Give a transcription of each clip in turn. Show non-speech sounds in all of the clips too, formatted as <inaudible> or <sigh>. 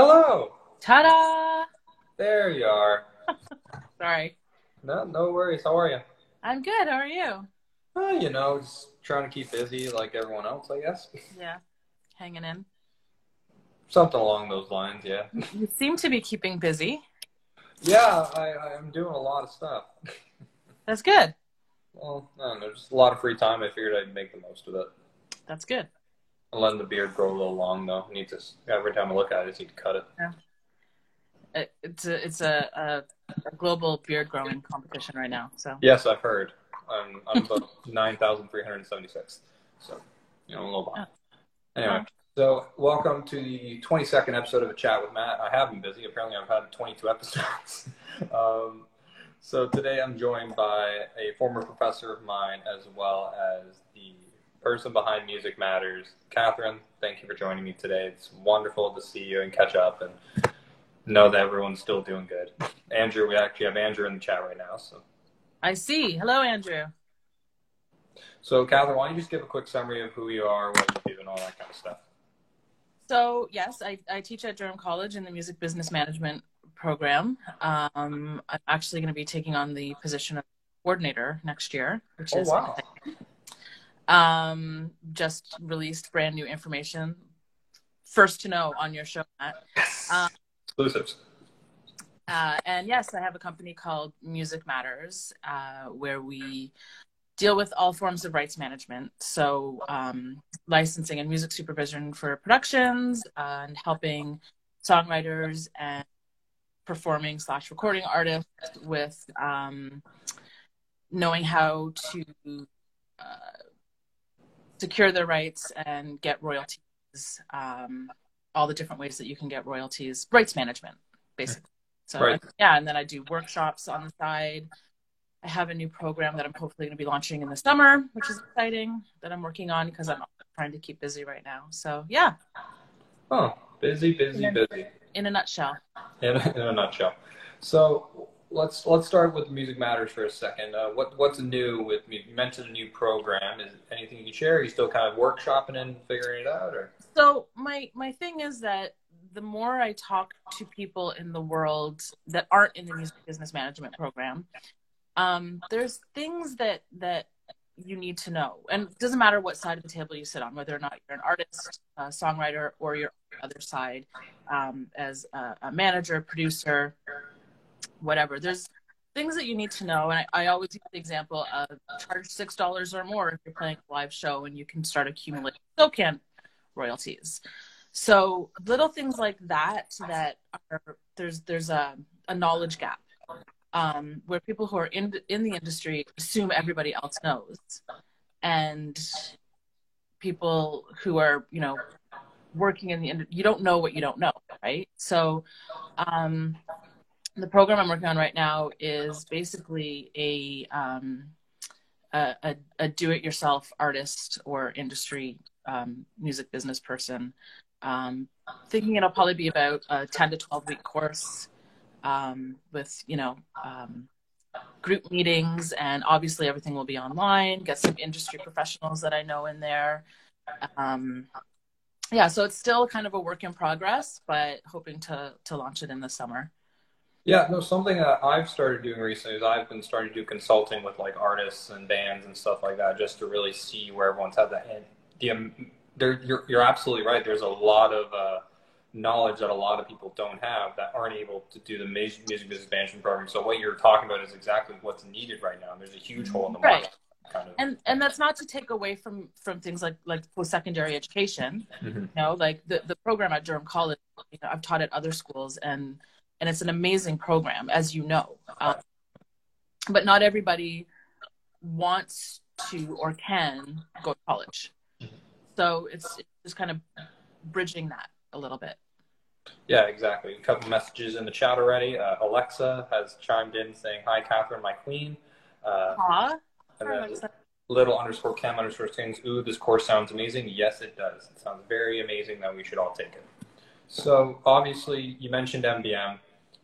Hello. Ta-da! There you are. <laughs> Sorry. No, no worries. How are you? I'm good. How are you? Uh, you know, just trying to keep busy like everyone else, I guess. <laughs> Yeah. Hanging in. Something along those lines, yeah. You seem to be keeping busy. Yeah, I, I'm doing a lot of stuff. <laughs> That's good. Well, I don't know, just a lot of free time. I figured I'd make the most of it. That's good. I'm letting the beard grow a little long though. I need to every time I look at it, I just need to cut it. It- It's a it's a, a, a global beard growing competition right now. So Yes, I've heard. I'm, I'm about <laughs> nine thousand three hundred seventy-six. So, you know, a little behind. Anyway, so welcome to the 22nd episode of a chat with Matt. I have been busy. Apparently, I've had 22 episodes. <laughs> um, so today, I'm joined by a former professor of mine, as well as the person behind Music Matters, Kathryn. Thank you for joining me today. It's wonderful to see you and catch up and know that everyone's still doing good. Andrew, we actually have Andrew in the chat right now. So, I see. Hello, Andrew. so Kathryn, why don't you just give a quick summary of who you are, what you do, and all that kind of stuff? So yes, I, I teach at Durham College in the music business management program. Um, I'm actually going to be taking on the position of coordinator next year, which Oh, is wow. Um, just released brand new information. First to know on your show, Matt. Um, Exclusives. Uh, and yes, I have a company called Music Matters, uh, where we deal with all forms of rights management. So, um, licensing and music supervision for productions, uh, and helping songwriters and performing slash recording artists with um, knowing how to uh, secure their rights and get royalties. Um, all the different ways that you can get royalties, rights management, basically. So Right. yeah, and then I do workshops on the side. I have a new program that I'm hopefully going to be launching in the summer, which is exciting that I'm working on because I'm trying to keep busy right now. So yeah, Oh, busy, busy, Yeah. busy. in a nutshell. In, in a nutshell. So let's let's start with Music Matters for a second. Uh, what what's new with? You mentioned a new program. Is anything you can share? Are you still kind of workshopping and figuring it out, or So my my thing is that the more I talk to people in the world that aren't in the music business management program, um, there's things that that you need to know, and it doesn't matter what side of the table you sit on, whether or not you're an artist, a songwriter, or you're on the other side um, as a, a manager, producer, whatever. There's things that you need to know, and I, I always use the example of charge six dollars or more if you're playing a live show, and you can start accumulating SOCAN royalties. So little things like that that are there's there's a, a knowledge gap um, where people who are in in the industry assume everybody else knows, and people who are you know working in the industry you don't know what you don't know, right? So um, the program I'm working on right now is basically a um, a, a, a do-it-yourself artist or industry um, music business person. Um, thinking it'll probably be about a 10 to 12 week course um, with, you know, um, group meetings, and obviously everything will be online. Get some industry professionals that I know in there. Um, yeah, so it's still kind of a work in progress, but hoping to to launch it in the summer. Yeah, no, something that I've started doing recently is I've been starting to do consulting with like artists and bands and stuff like that, just to really see where everyone's at. That and the um, there, you're you're absolutely right. There's a lot of uh, knowledge that a lot of people don't have that aren't able to do the music music business management program. So what you're talking about is exactly what's needed right now. And there's a huge hole in the market. Kind of. And and that's not to take away from from things like like post secondary education. Mhm. You know, like the the program at Durham College, you know, I've taught at other schools, and and it's an amazing program, as you know. Um, but not everybody wants to or can go to college. So it's, it's just kind of bridging that a little bit. Yeah, exactly. A couple messages in the chat already. Uh, Alexa has chimed in saying, "Hi, Kathryn, my queen." Uh, Aw. and then little underscore cam underscore things. Ooh, this course sounds amazing. Yes, it does. It sounds very amazing that we should all take it. So obviously, you mentioned MBM,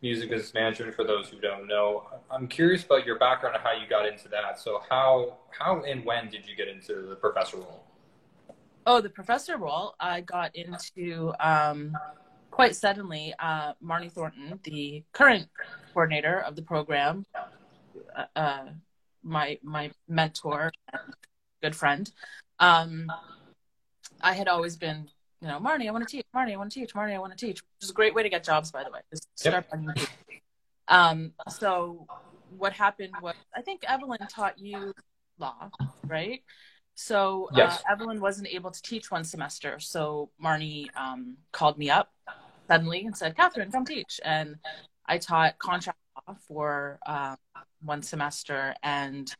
music business management. For those who don't know, I'm curious about your background and how you got into that. So how how and when did you get into the professor role? Oh, the professor role, I got into um, quite suddenly, uh, Marnie Thornton, the current coordinator of the program, uh, uh, my my mentor and good friend, um, I had always been, you know, Marnie, I want to teach. Marnie, I want to teach. Marnie, I want to teach. Which is a great way to get jobs, by the way. Just start yep. Um, so what happened was, I think Evelyn taught you law, right? So uh, yes. uh, Evelyn wasn't able to teach one semester. So Marnie um, called me up suddenly and said, Kathryn, come teach. And I taught contract law for uh, one semester. And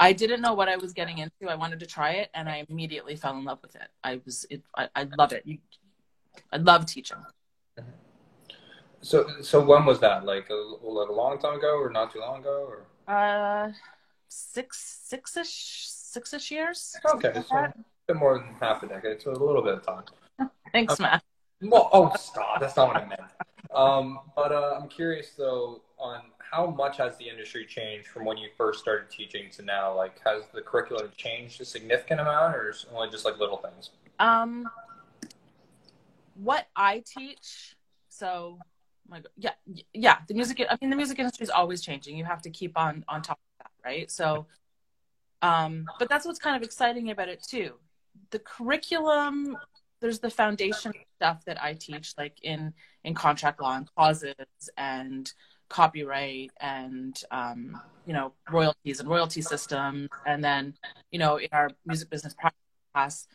I didn't know what I was getting into. I wanted to try it, and I immediately fell in love with it. I was, it, I, I love it. You, I love teaching. So, so when was that? Like a, like a long time ago, or not too long ago, or? Uh, six, six-ish, six-ish years. Okay, so a bit more than half a decade. So a little bit of time. <laughs> Thanks, um, Matt. Well, oh, stop. That's not what I meant. Um, but uh, I'm curious though on how much has the industry changed from when you first started teaching to now? Like, has the curriculum changed a significant amount, or is only just like little things? Um, what I teach, so my yeah, yeah, the music. I mean, the music industry is always changing. You have to keep on on top of that, right? So, um, but that's what's kind of exciting about it too. The curriculum there's the foundation stuff that I teach, like in in contract law and clauses and copyright and um, you know royalties and royalty systems, and then you know in our music business class,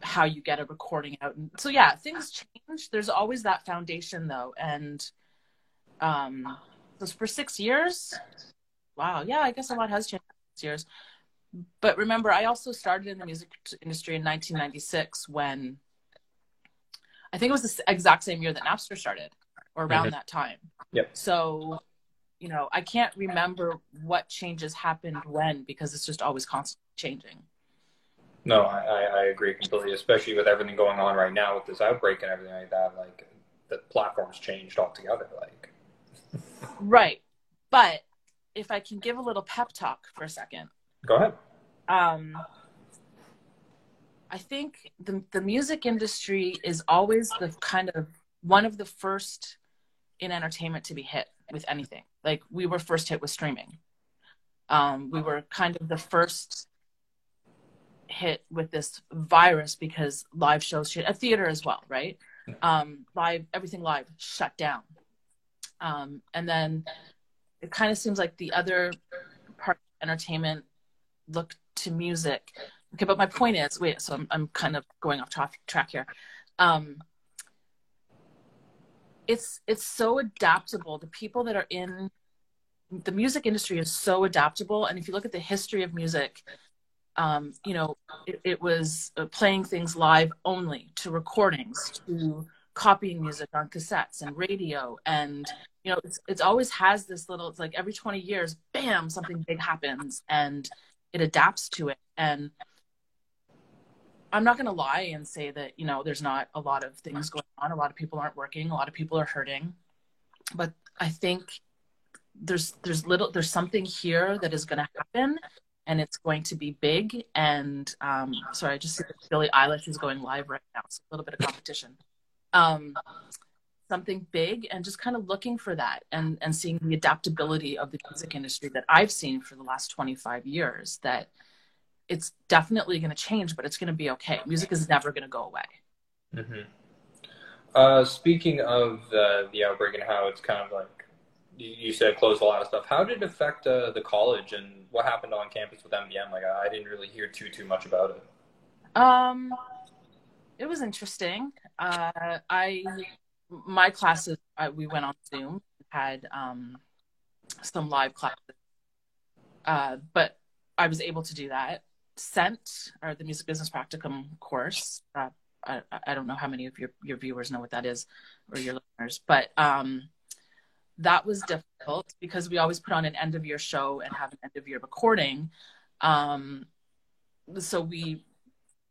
how you get a recording out. And so yeah, things change. There's always that foundation though, and um, so for six years, wow, yeah, I guess a lot has changed six years but remember, I also started in the music industry in 1996 when I think it was the exact same year that Napster started, or around mm-hmm. that time. Yep. So, you know, I can't remember what changes happened when because it's just always constantly changing. No, I, I agree completely, especially with everything going on right now with this outbreak and everything like that. Like the platforms changed altogether. Like, <laughs> right. But if I can give a little pep talk for a second, Go ahead. Um, I think the the music industry is always the kind of one of the first in entertainment to be hit with anything. Like we were first hit with streaming. Um, we were kind of the first hit with this virus because live shows, shit a theater as well, right? Um, live, everything live shut down. Um, and then it kind of seems like the other part of entertainment look to music. Okay, but my point is, wait, so I'm, I'm kind of going off track here. Um, it's it's so adaptable. The people that are in the music industry is so adaptable, and if you look at the history of music, um, you know, it, it was uh, playing things live only to recordings to copying music on cassettes and radio. And you know it's, it's always has this little it's like every 20 years bam something big happens and it adapts to it. And i'm not going to lie and say that you know there's not a lot of things going on. A lot of people aren't working. A lot of people are hurting. But i think there's there's little there's something here that is going to happen and it's going to be big. And um sorry i just see that billie eilish is going live right now. So a little bit of competition. Um something big and just kind of looking for that and and seeing the adaptability of the music industry that I've seen for the last 25 years that it's definitely going to change but it's going to be okay. Music is never going to go away. Mm-hmm. uh, speaking of uh, the outbreak and how it's kind of like you said closed a lot of stuff. How did it affect uh, the college and what happened on campus with mbm like i didn't really hear too too much about it. Um it was interesting. Uh, i my classes, I, we went on Zoom, had um, some live classes, uh, but I was able to do that. Scent, or the Music Business Practicum course, uh, I, I, don't know how many of your, your viewers know what that is, or your listeners, but um, that was difficult because we always put on an end of year show and have an end of year recording. Um, so we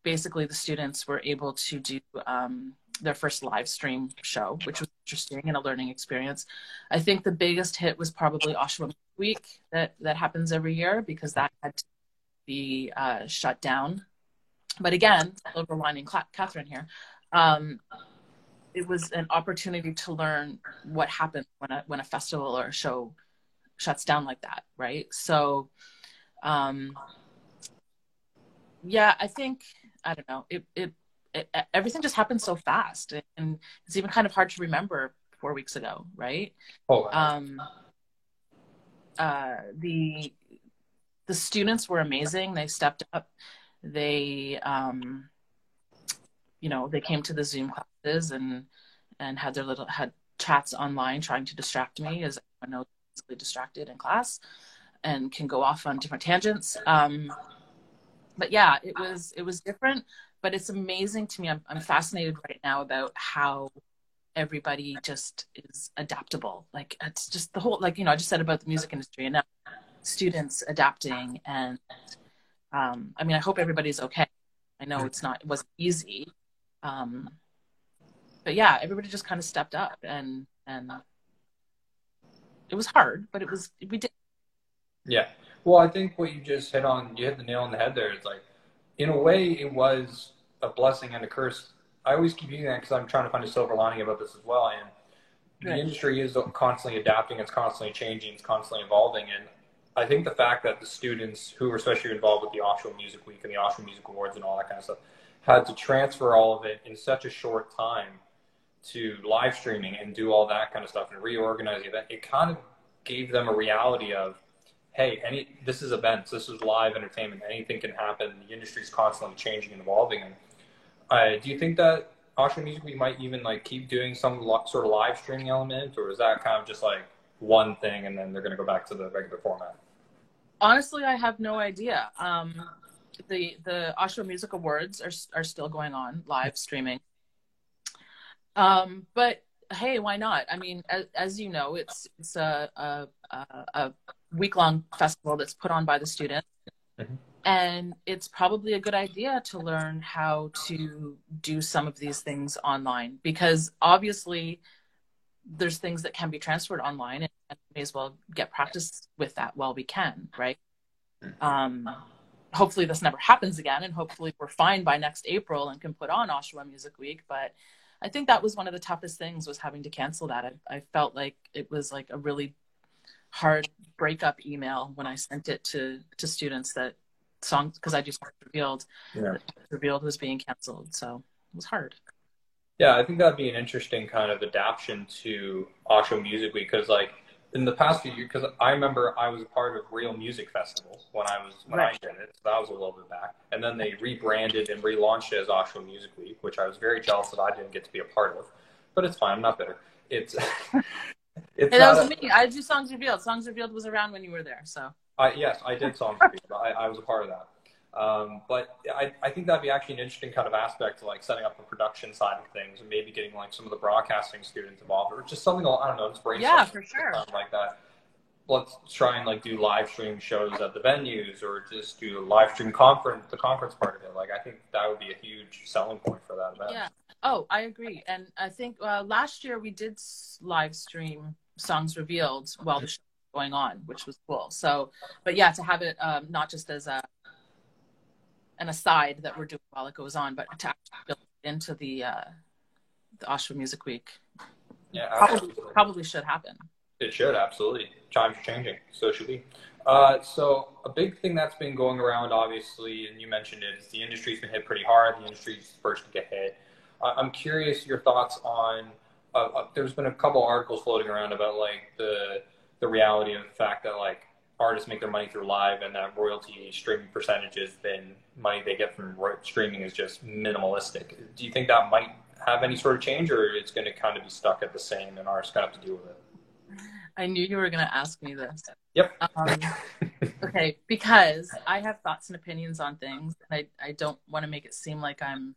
basically the students were able to do um, their first live stream show, which was interesting and a learning experience. I think the biggest hit was probably Oshawa Week that that happens every year because that had to be uh, shut down. But again, silver lining, Kathryn here. Um, it was an opportunity to learn what happens when a when a festival or a show shuts down like that, right? So, um, yeah, I think I don't know. It, it it everything just happened so fast, and it's even kind of hard to remember four weeks ago, right? Oh. Um, uh, the the students were amazing. They stepped up. They, um, you know, they came to the Zoom classes and and had their little had chats online, trying to distract me, as I know easily distracted in class, and can go off on different tangents. Um, but yeah, it was it was different, but it's amazing to me. I'm I'm fascinated right now about how everybody just is adaptable. Like it's just the whole like you know I just said about the music industry and now students adapting and um, I mean I hope everybody's okay. I know it's not it wasn't easy, um, but yeah, everybody just kind of stepped up and and it was hard, but it was we did. Yeah. Well, I think what you just hit on, you hit the nail on the head there. It's like, in a way, it was a blessing and a curse I always keep using that because I'm trying to find a silver lining about this as well. And the industry is constantly adapting, it's constantly changing, it's constantly evolving. And I think the fact that the students who were especially involved with the Oshawa Music Week and the Oshawa Music Awards and all that kind of stuff had to transfer all of it in such a short time to live streaming and do all that kind of stuff and reorganize the event. It kind of gave them a reality of, hey, any this is events, this is live entertainment, anything can happen. The industry is constantly changing and evolving. And uh, do you think that Oshawa Music Week might even like keep doing some sort of live streaming element, or is that kind of just like one thing and then they're going to go back to the regular format? Honestly, I have no idea. Um, the the Oshawa Music Awards are are still going on live streaming. Um, but hey, why not? I mean, as, as you know, it's it's a a, a week long festival that's put on by the students. Mm-hmm and it's probably a good idea to learn how to do some of these things online because obviously there's things that can be transferred online and may as well get practice with that while we can right um, hopefully this never happens again and hopefully we're fine by next april and can put on oshawa music week but i think that was one of the toughest things was having to cancel that i, I felt like it was like a really hard breakup email when i sent it to to students that songs because I just revealed yeah. revealed was being canceled. So it was hard. Yeah, I think that'd be an interesting kind of adaptation to Oshawa Music Week because, like, in the past few years, because I remember I was a part of Real Music Festival when I was when right. I did it. So that was a little bit back, and then they rebranded and relaunched it as Oshawa Music Week, which I was very jealous that I didn't get to be a part of. But it's fine. I'm not bitter. It's. <laughs> it's hey, that was a, me. I do Songs Revealed. Songs Revealed was around when you were there, so. I, yes, I did songs. I, I was a part of that. Um, but I, I think that'd be actually an interesting kind of aspect to like setting up the production side of things and maybe getting like some of the broadcasting students involved or just something I don't know, just brainstorm yeah, for sure. like that. Let's try and like do live stream shows at the venues or just do a live stream conference, the conference part of it. Like I think that would be a huge selling point for that event. Yeah. Oh, I agree. And I think uh, last year we did live stream songs revealed while the show was going on, which was cool. So, but yeah, to have it um, not just as a an aside that we're doing while it goes on, but to actually build into the uh, the Oshawa Music Week. Yeah, probably, probably should happen. It should absolutely. Times are changing, so should we. Uh, so a big thing that's been going around, obviously, and you mentioned it, is the industry's been hit pretty hard. The industry's first to get hit. Uh, I'm curious your thoughts on. Uh, uh there's been a couple articles floating around about like the the reality of the fact that like artists make their money through live and that royalty streaming percentages then money they get from streaming is just minimalistic. Do you think that might have any sort of change or it's going to kind of be stuck at the same and artists going to have to deal with it? I knew you were going to ask me this. Yep. Um, <laughs> okay, because I have thoughts and opinions on things, and I, I don't want to make it seem like I'm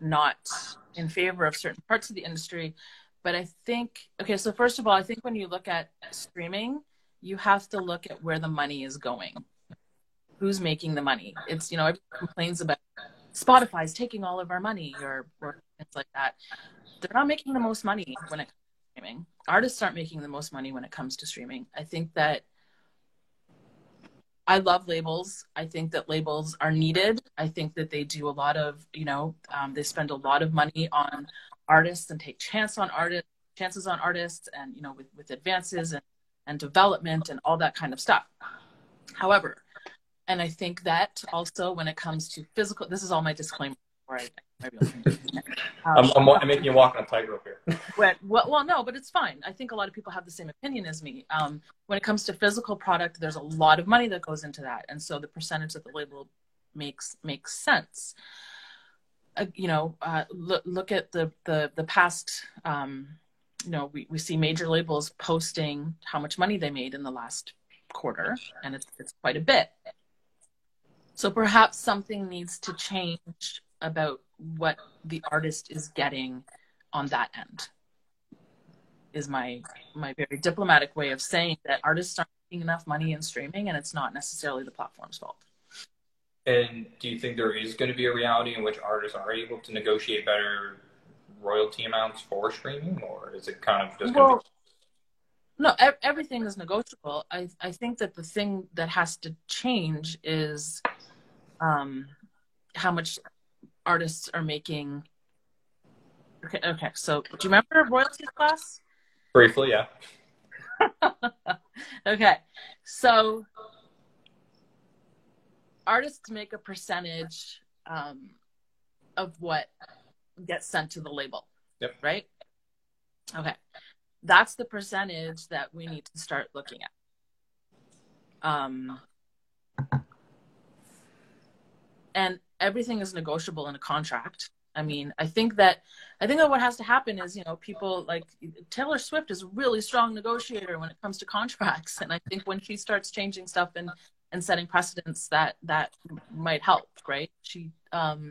not in favor of certain parts of the industry. But I think, okay, so first of all, I think when you look at streaming, you have to look at where the money is going. Who's making the money? It's, you know, everyone complains about Spotify's taking all of our money or, or things like that. They're not making the most money when it comes to streaming. Artists aren't making the most money when it comes to streaming. I think that I love labels. I think that labels are needed. I think that they do a lot of, you know, um, they spend a lot of money on artists and take chance on artists, chances on artists, and you know, with with advances and and development and all that kind of stuff. However, and I think that also when it comes to physical, this is all my disclaimer. Right. <laughs> Um, I'm, I'm, making you walk on a tightrope here. <laughs> when, well, well, no, but it's fine. I think a lot of people have the same opinion as me. Um, when it comes to physical product, there's a lot of money that goes into that, and so the percentage that the label makes makes sense. Uh, you know, uh, look look at the the the past. Um, you know, we, we see major labels posting how much money they made in the last quarter, and it's it's quite a bit. So perhaps something needs to change about what the artist is getting on that end is my my very diplomatic way of saying that artists aren't making enough money in streaming and it's not necessarily the platform's fault and do you think there is going to be a reality in which artists are able to negotiate better royalty amounts for streaming or is it kind of just well, be- no everything is negotiable i i think that the thing that has to change is um how much artists are making. Okay, okay. So, do you remember royalties class? Briefly, yeah. <laughs> okay, so artists make a percentage um, of what gets sent to the label. Yep. Right. Okay, that's the percentage that we need to start looking at. Um, and everything is negotiable in a contract. I mean, I think that I think that what has to happen is, you know, people like Taylor Swift is a really strong negotiator when it comes to contracts, and I think when she starts changing stuff and and setting precedents, that that might help, right? She, um,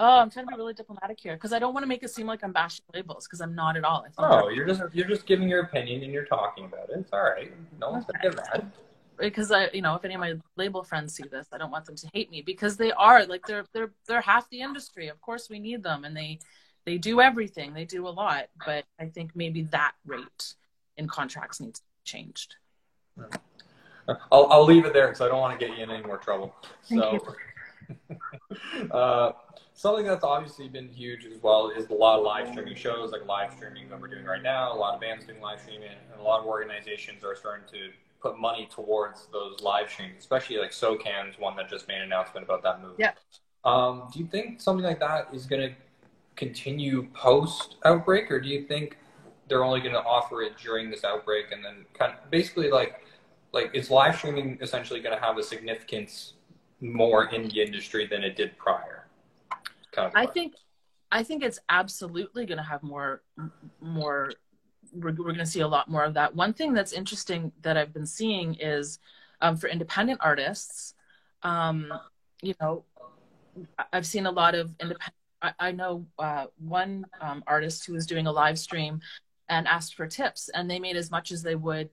oh, I'm trying to be really diplomatic here because I don't want to make it seem like I'm bashing labels because I'm not at all. oh, you're just you're just giving your opinion and you're talking about it. It's all right. No one's okay. gonna get mad because I, you know, if any of my label friends see this, I don't want them to hate me because they are like they're they're they're half the industry. Of course, we need them, and they they do everything. They do a lot, but I think maybe that rate in contracts needs to be changed. I'll I'll leave it there because I don't want to get you in any more trouble. So. <laughs> <laughs> uh, something that's obviously been huge as well is a lot of live streaming shows, like live streaming that we're doing right now. A lot of bands doing live streaming, and a lot of organizations are starting to put money towards those live streams, especially like SOCAN's one that just made an announcement about that movie. Yeah. Um, do you think something like that is going to continue post outbreak, or do you think they're only going to offer it during this outbreak and then kind of basically like like is live streaming essentially going to have a significance more in the industry than it did prior? Kind of I think I think it's absolutely going to have more more we're, we're going to see a lot more of that. One thing that's interesting that I've been seeing is um, for independent artists, um, you know, I've seen a lot of independent. I, I know uh, one um, artist who was doing a live stream and asked for tips, and they made as much as they would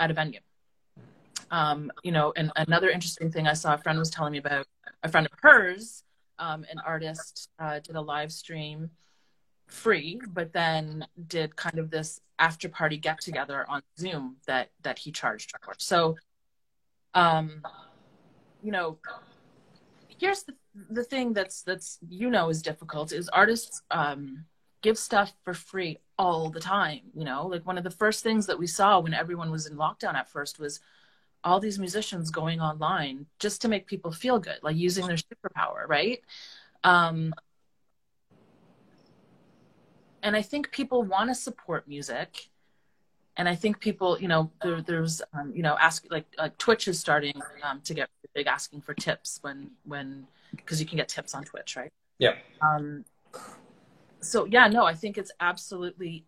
at a venue. Um, you know, and another interesting thing I saw a friend was telling me about a friend of hers, um, an artist, uh, did a live stream free, but then did kind of this after party get together on Zoom that that he charged for. So, um, you know, here's the the thing that's that's you know is difficult is artists um, give stuff for free all the time. You know, like one of the first things that we saw when everyone was in lockdown at first was all these musicians going online just to make people feel good, like using their superpower, right? Um, and I think people want to support music. And I think people, you know, there, there's, um, you know, ask like, like Twitch is starting um, to get big asking for tips when, when, because you can get tips on Twitch, right? Yeah. Um, so yeah, no, I think it's absolutely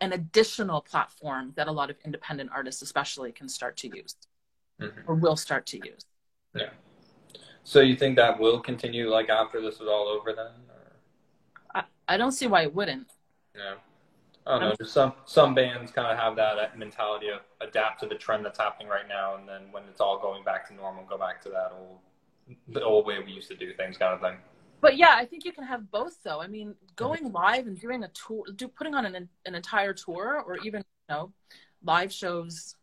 an additional platform that a lot of independent artists, especially, can start to use mm-hmm. or will start to use. Yeah. So you think that will continue like after this is all over then? Or? I, I don't see why it wouldn't. Yeah. I don't know. Just some some bands kind of have that mentality of adapt to the trend that's happening right now, and then when it's all going back to normal, go back to that old the old way we used to do things, kind of thing. But yeah, I think you can have both, though. I mean, going live and doing a tour, do putting on an an entire tour, or even you know, live shows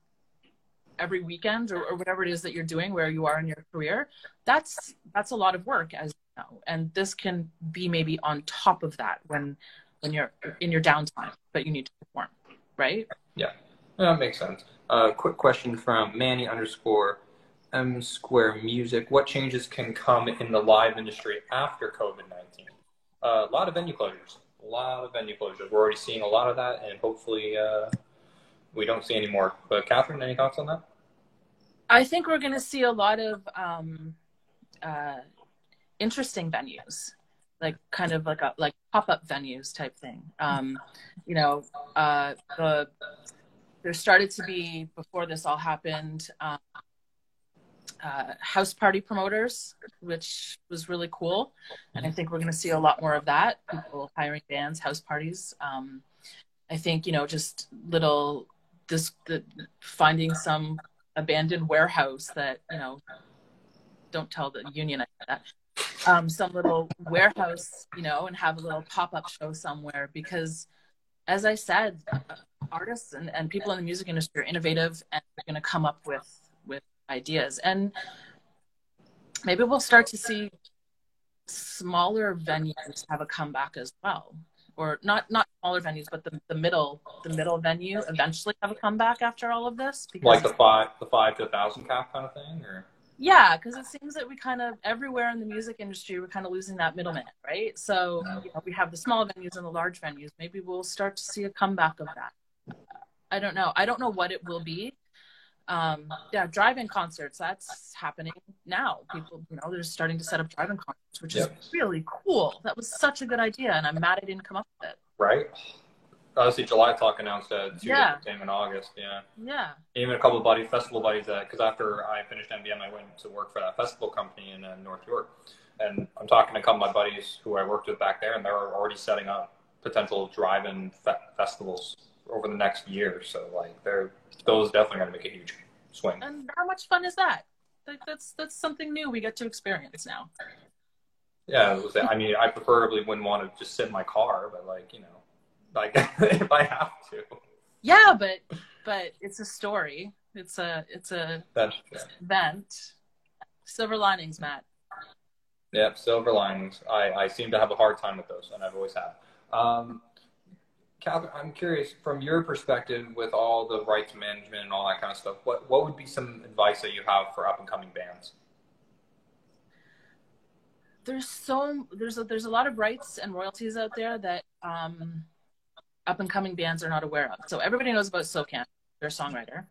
every weekend or, or whatever it is that you're doing where you are in your career that's that's a lot of work as you know. And this can be maybe on top of that when when you're in your downtime but you need to perform right? Yeah. That makes sense. Uh, quick question from manny underscore m square music. What changes can come in the live industry after covid-19 uh, a lot of venue closures. A lot of venue closures. We're already seeing a lot of that and hopefully uh, we don't see any more. But kathryn any thoughts on that I think we're going to see a lot of um, uh, interesting venues, like kind of like a like pop up venues type thing. Um, you know, uh, the there started to be before this all happened. Um, uh, house party promoters, which was really cool, and I think we're going to see a lot more of that. People hiring bands, house parties. Um, I think you know just little this the finding some abandoned warehouse that you know don't tell the union that. Um, some little warehouse you know and have a little pop-up show somewhere because as i said artists and, and people in the music industry are innovative and they're going to come up with with ideas. And maybe we'll start to see smaller venues have a comeback as well or not not smaller venues, but the, the middle the middle venue eventually have a comeback after all of this? Because, like the five the five to a thousand cap kind of thing, or yeah, because it seems that we kind of everywhere in the music industry we're kind of losing that middleman, right? So you know, we have the small venues and the large venues. Maybe we'll start to see a comeback of that. I don't know. I don't know what it will be um, yeah, drive-in concerts. That's happening now. People, you know, they're starting to set up drive-in concerts, which yep. is really cool. That was such a good idea, and I'm mad I didn't come up with it. Right. Obviously, July Talk announced that two yeah. came in August. Yeah. Yeah. Even a couple of buddies, festival buddies, that because after I finished MBM, I went to work for that festival company in uh, North York, and I'm talking to a couple of my buddies who I worked with back there, and they're already setting up potential drive-in fe- festivals over the next year. So like they're those definitely going to make a huge swing. And how much fun is that? Like that's that's something new we get to experience now. Yeah, was, I mean, I preferably wouldn't want to just sit in my car, but like you know, like <laughs> if I have to. Yeah, but but it's a story. It's a it's a that's, yeah. event. Silver linings, Matt. Yep, silver linings. I, I seem to have a hard time with those, and I've always had. Um, Calvin, I'm curious from your perspective with all the rights management and all that kind of stuff. What what would be some advice that you have for up and coming bands? There's so there's a, there's a lot of rights and royalties out there that um, up and coming bands are not aware of. So everybody knows about SOCAN. They're a songwriter.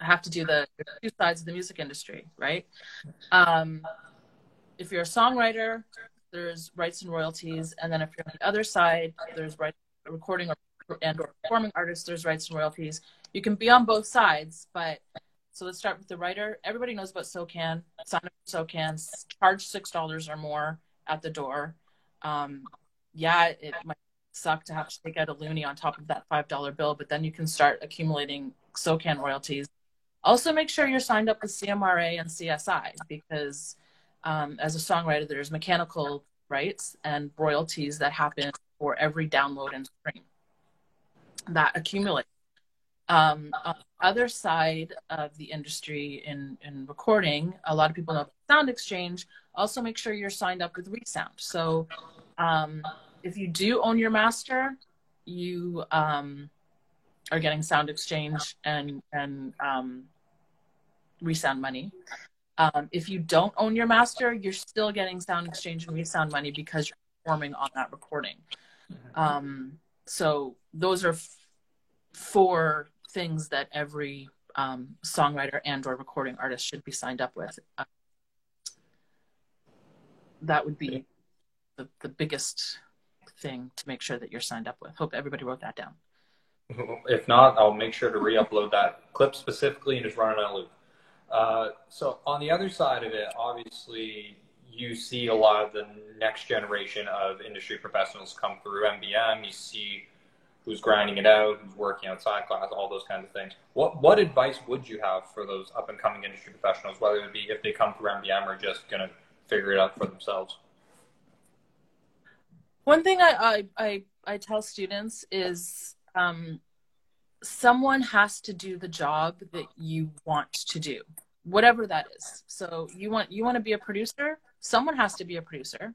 I have to do the two sides of the music industry, right? Um, if you're a songwriter, there's rights and royalties, and then if you're on the other side, there's rights recording or, and or performing artist, there's rights and royalties. You can be on both sides, but so let's start with the writer. Everybody knows about SOCAN. Sign up for SOCAN. Charge six dollars or more at the door. Um, yeah, it might suck to have to take out a loonie on top of that five dollar bill, but then you can start accumulating SOCAN royalties. Also, make sure you're signed up with CMRRA and CSI because um, as a songwriter, there's mechanical rights and royalties that happen for every download and stream that accumulate. Um, on the other side of the industry in, in recording, a lot of people know Sound Exchange. Also, make sure you're signed up with Resound. So, um, if you do own your master, you um, are getting Sound Exchange and and um, Resound money. Um, if you don't own your master, you're still getting Sound Exchange and Resound money because you're performing on that recording. Mm-hmm. Um, so those are f- four things that every um, songwriter and or recording artist should be signed up with. Uh, that would be the, the biggest thing to make sure that you're signed up with. Hope everybody wrote that down. <laughs> If not, I'll make sure to re-upload that clip specifically and just run it on a loop. Uh, so on the other side of it, obviously you see a lot of the next generation of industry professionals come through MBM. You see who's grinding it out, who's working outside class, all those kinds of things. What what advice would you have for those up and coming industry professionals, whether it be if they come through MBM or just gonna figure it out for themselves? One thing I I I, I tell students is um, someone has to do the job that you want to do whatever that is so you want you want to be a producer someone has to be a producer.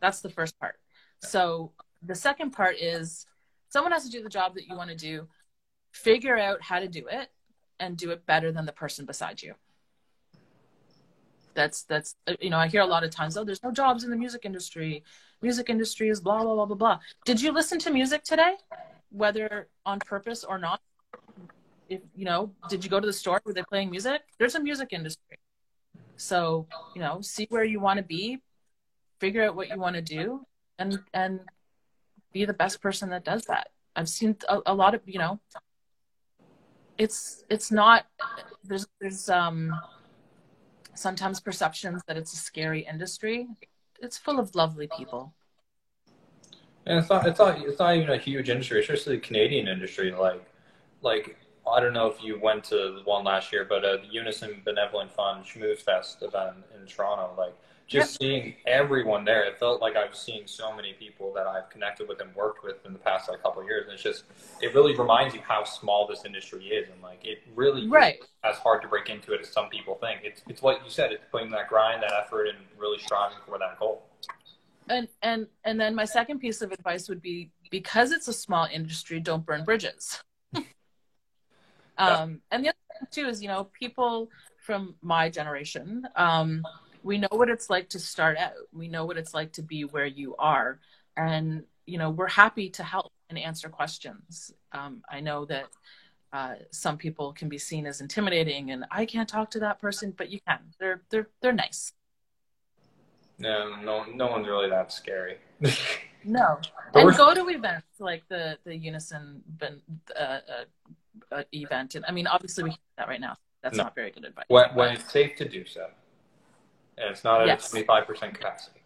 That's the first part. So the second part is someone has to do the job that you want to do figure out how to do it and do it better than the person beside you. That's that's you know i hear a lot of times oh there's no jobs in the music industry. Music industry is blah blah blah blah blah. Did you listen to music today whether on purpose or not? If you know did you go to the store? Were they playing music? There's a music industry so you know see where you want to be figure out what you want to do and and be the best person that does that. I've seen a, a lot of you know it's it's not there's there's um sometimes perceptions that it's a scary industry. It's full of lovely people. And it's not it's not it's not even a huge industry especially the canadian industry like like I don't know if you went to one last year, but uh, the Unison Benevolent Fund Schmooze Fest event in Toronto, like just seeing everyone there, it felt like I was seeing so many people that I've connected with and worked with in the past like couple of years. And it's just, it really reminds you how small this industry is, and like it really right. as hard to break into it as some people think. It's it's what you said. It's putting that grind, that effort, and really striving for that goal. And and and then my second piece of advice would be because it's a small industry, don't burn bridges. Um, and the other thing too is, you know, people from my generation, um, we know what it's like to start out. We know what it's like to be where you are, and you know, we're happy to help and answer questions. Um, I know that uh, some people can be seen as intimidating, and I can't talk to that person, but you can. They're they're they're nice. No, no, no one's really that scary. no, <laughs> and go to events like the the Unison uh, uh, uh, event. And I mean, obviously, we can't do that right now. That's no. not very good advice. When, when it's safe to do so, and it's not at yes. 25% capacity.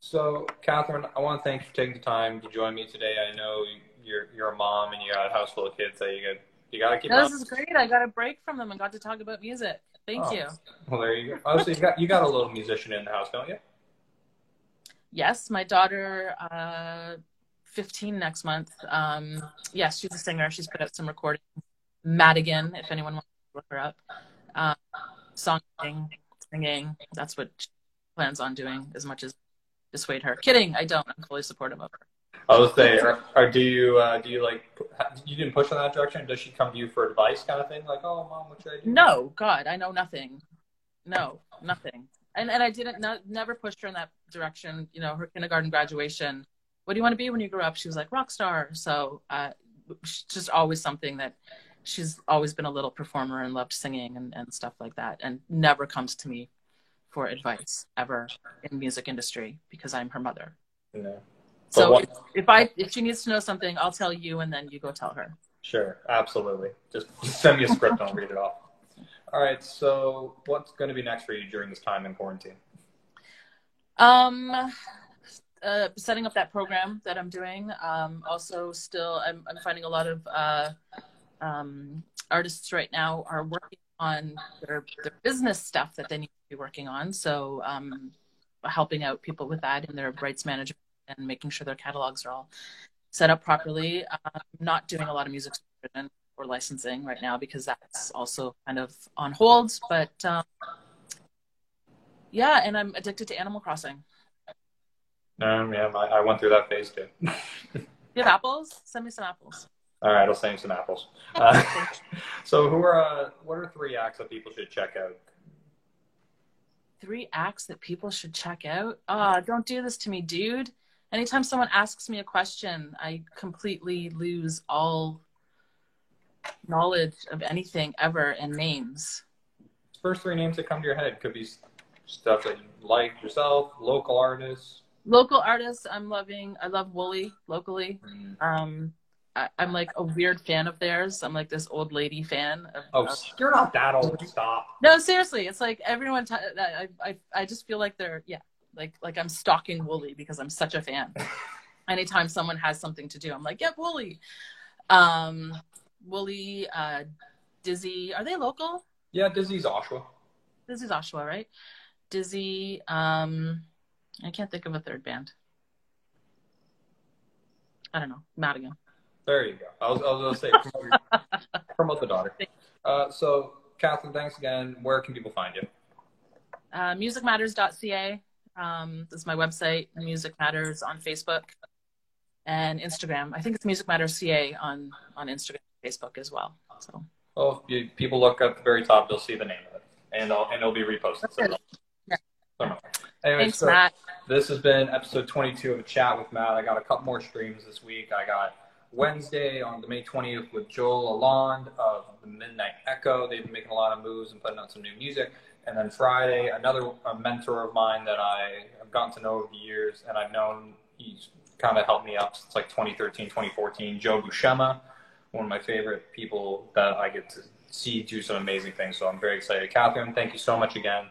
So, Kathryn, I want to thank you for taking the time to join me today. I know you're you're a mom and you got a house full of kids that you got you got to keep. this is great. I got a break from them and got to talk about music. Thank oh. you. Well, there you go. Obviously, you got you got a little musician in the house, don't you? Yes, my daughter uh, 15 next month. Um, yes, she's a singer. She's put out some recordings. Madigan, if anyone wants to look her up. Um, songwriting, singing. That's what she plans on doing as much as dissuade her. Kidding, I don't. I'm fully supportive of her. I was say, or, or, do you uh, do you like you didn't push in that direction? Does she come to you for advice, kind of thing? Like, oh, mom, what should I do? No, God, I know nothing. No, nothing. And and I didn't no, never pushed her in that direction. You know, her kindergarten graduation what do you want to be when you grow up? She was like rock star. So uh, just always something that she's always been a little performer and loved singing and, and stuff like that, and never comes to me for advice ever in music industry because I'm her mother. Yeah. So if, if I if she needs to know something, I'll tell you, and then you go tell her. Sure, absolutely. Just <laughs> send me a script I'll read it off. All right. So, what's going to be next for you during this time in quarantine? Um, uh, setting up that program that I'm doing. Um, also, still, I'm, I'm finding a lot of uh, um, artists right now are working on their, their business stuff that they need to be working on. So, um, helping out people with that in their rights management and making sure their catalogs are all set up properly. I'm not doing a lot of music or licensing right now because that's also kind of on hold. But um, yeah, and I'm addicted to Animal Crossing. Um, yeah, I, I went through that phase too. <laughs> you have apples? Send me some apples. All right, I'll send you some apples. <laughs> Uh, <laughs> so, who are uh, what are three acts that people should check out? Three acts that people should check out. Ah, oh, don't do this to me, dude. Anytime someone asks me a question, I completely lose all knowledge of anything ever and names. First three names that come to your head could be stuff that you like yourself, local artists, local artists i'm loving. I love woolly locally. Um I, am like a weird fan of theirs. I'm like this old lady fan of, oh of, you're not that old. Stop. No seriously. It's like everyone t- I, I i just feel like they're yeah like like i'm stalking woolly because i'm such a fan. <laughs> Anytime someone has something to do i'm like yeah, woolly um woolly uh dizzy are they local? Yeah dizzy's oshawa. Dizzy's oshawa right? Dizzy um I can't think of a third band. I don't know. Madigan. There you go. I was, I was going to say, <laughs> promote, your, promote the daughter. Uh, so, Kathryn, thanks again. Where can people find you? Uh, musicmatters.ca. Um, this is my website. Music Matters on Facebook and Instagram. I think it's Music Matters CA on on Instagram, Facebook as well. So. Well, you, people look at the very top, they'll see the name of it, and I'll, and it'll be reposted. So yeah. Anyway, Thanks, so Matt. this has been episode 22 of a chat with Matt. I got a couple more streams this week. I got Wednesday on the May 20th with Joel Alond of the Midnight Echo. They've been making a lot of moves and putting out some new music. And then Friday, another a mentor of mine that I have gotten to know over the years, and I've known he's kind of helped me up since like 2013, 2014. Joe Buscema, one of my favorite people that I get to see do some amazing things. So I'm very excited. Kathryn, thank you so much again.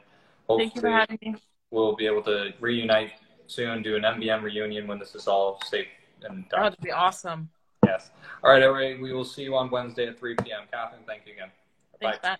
Hopefully, thank you for having me. We'll be able to reunite soon, do an MBM reunion when this is all safe and oh, done. Oh, that'd be awesome. Yes. All right, everybody. We will see you on Wednesday at 3 p.m. Kathryn, thank you again. Thanks, Bye. Matt.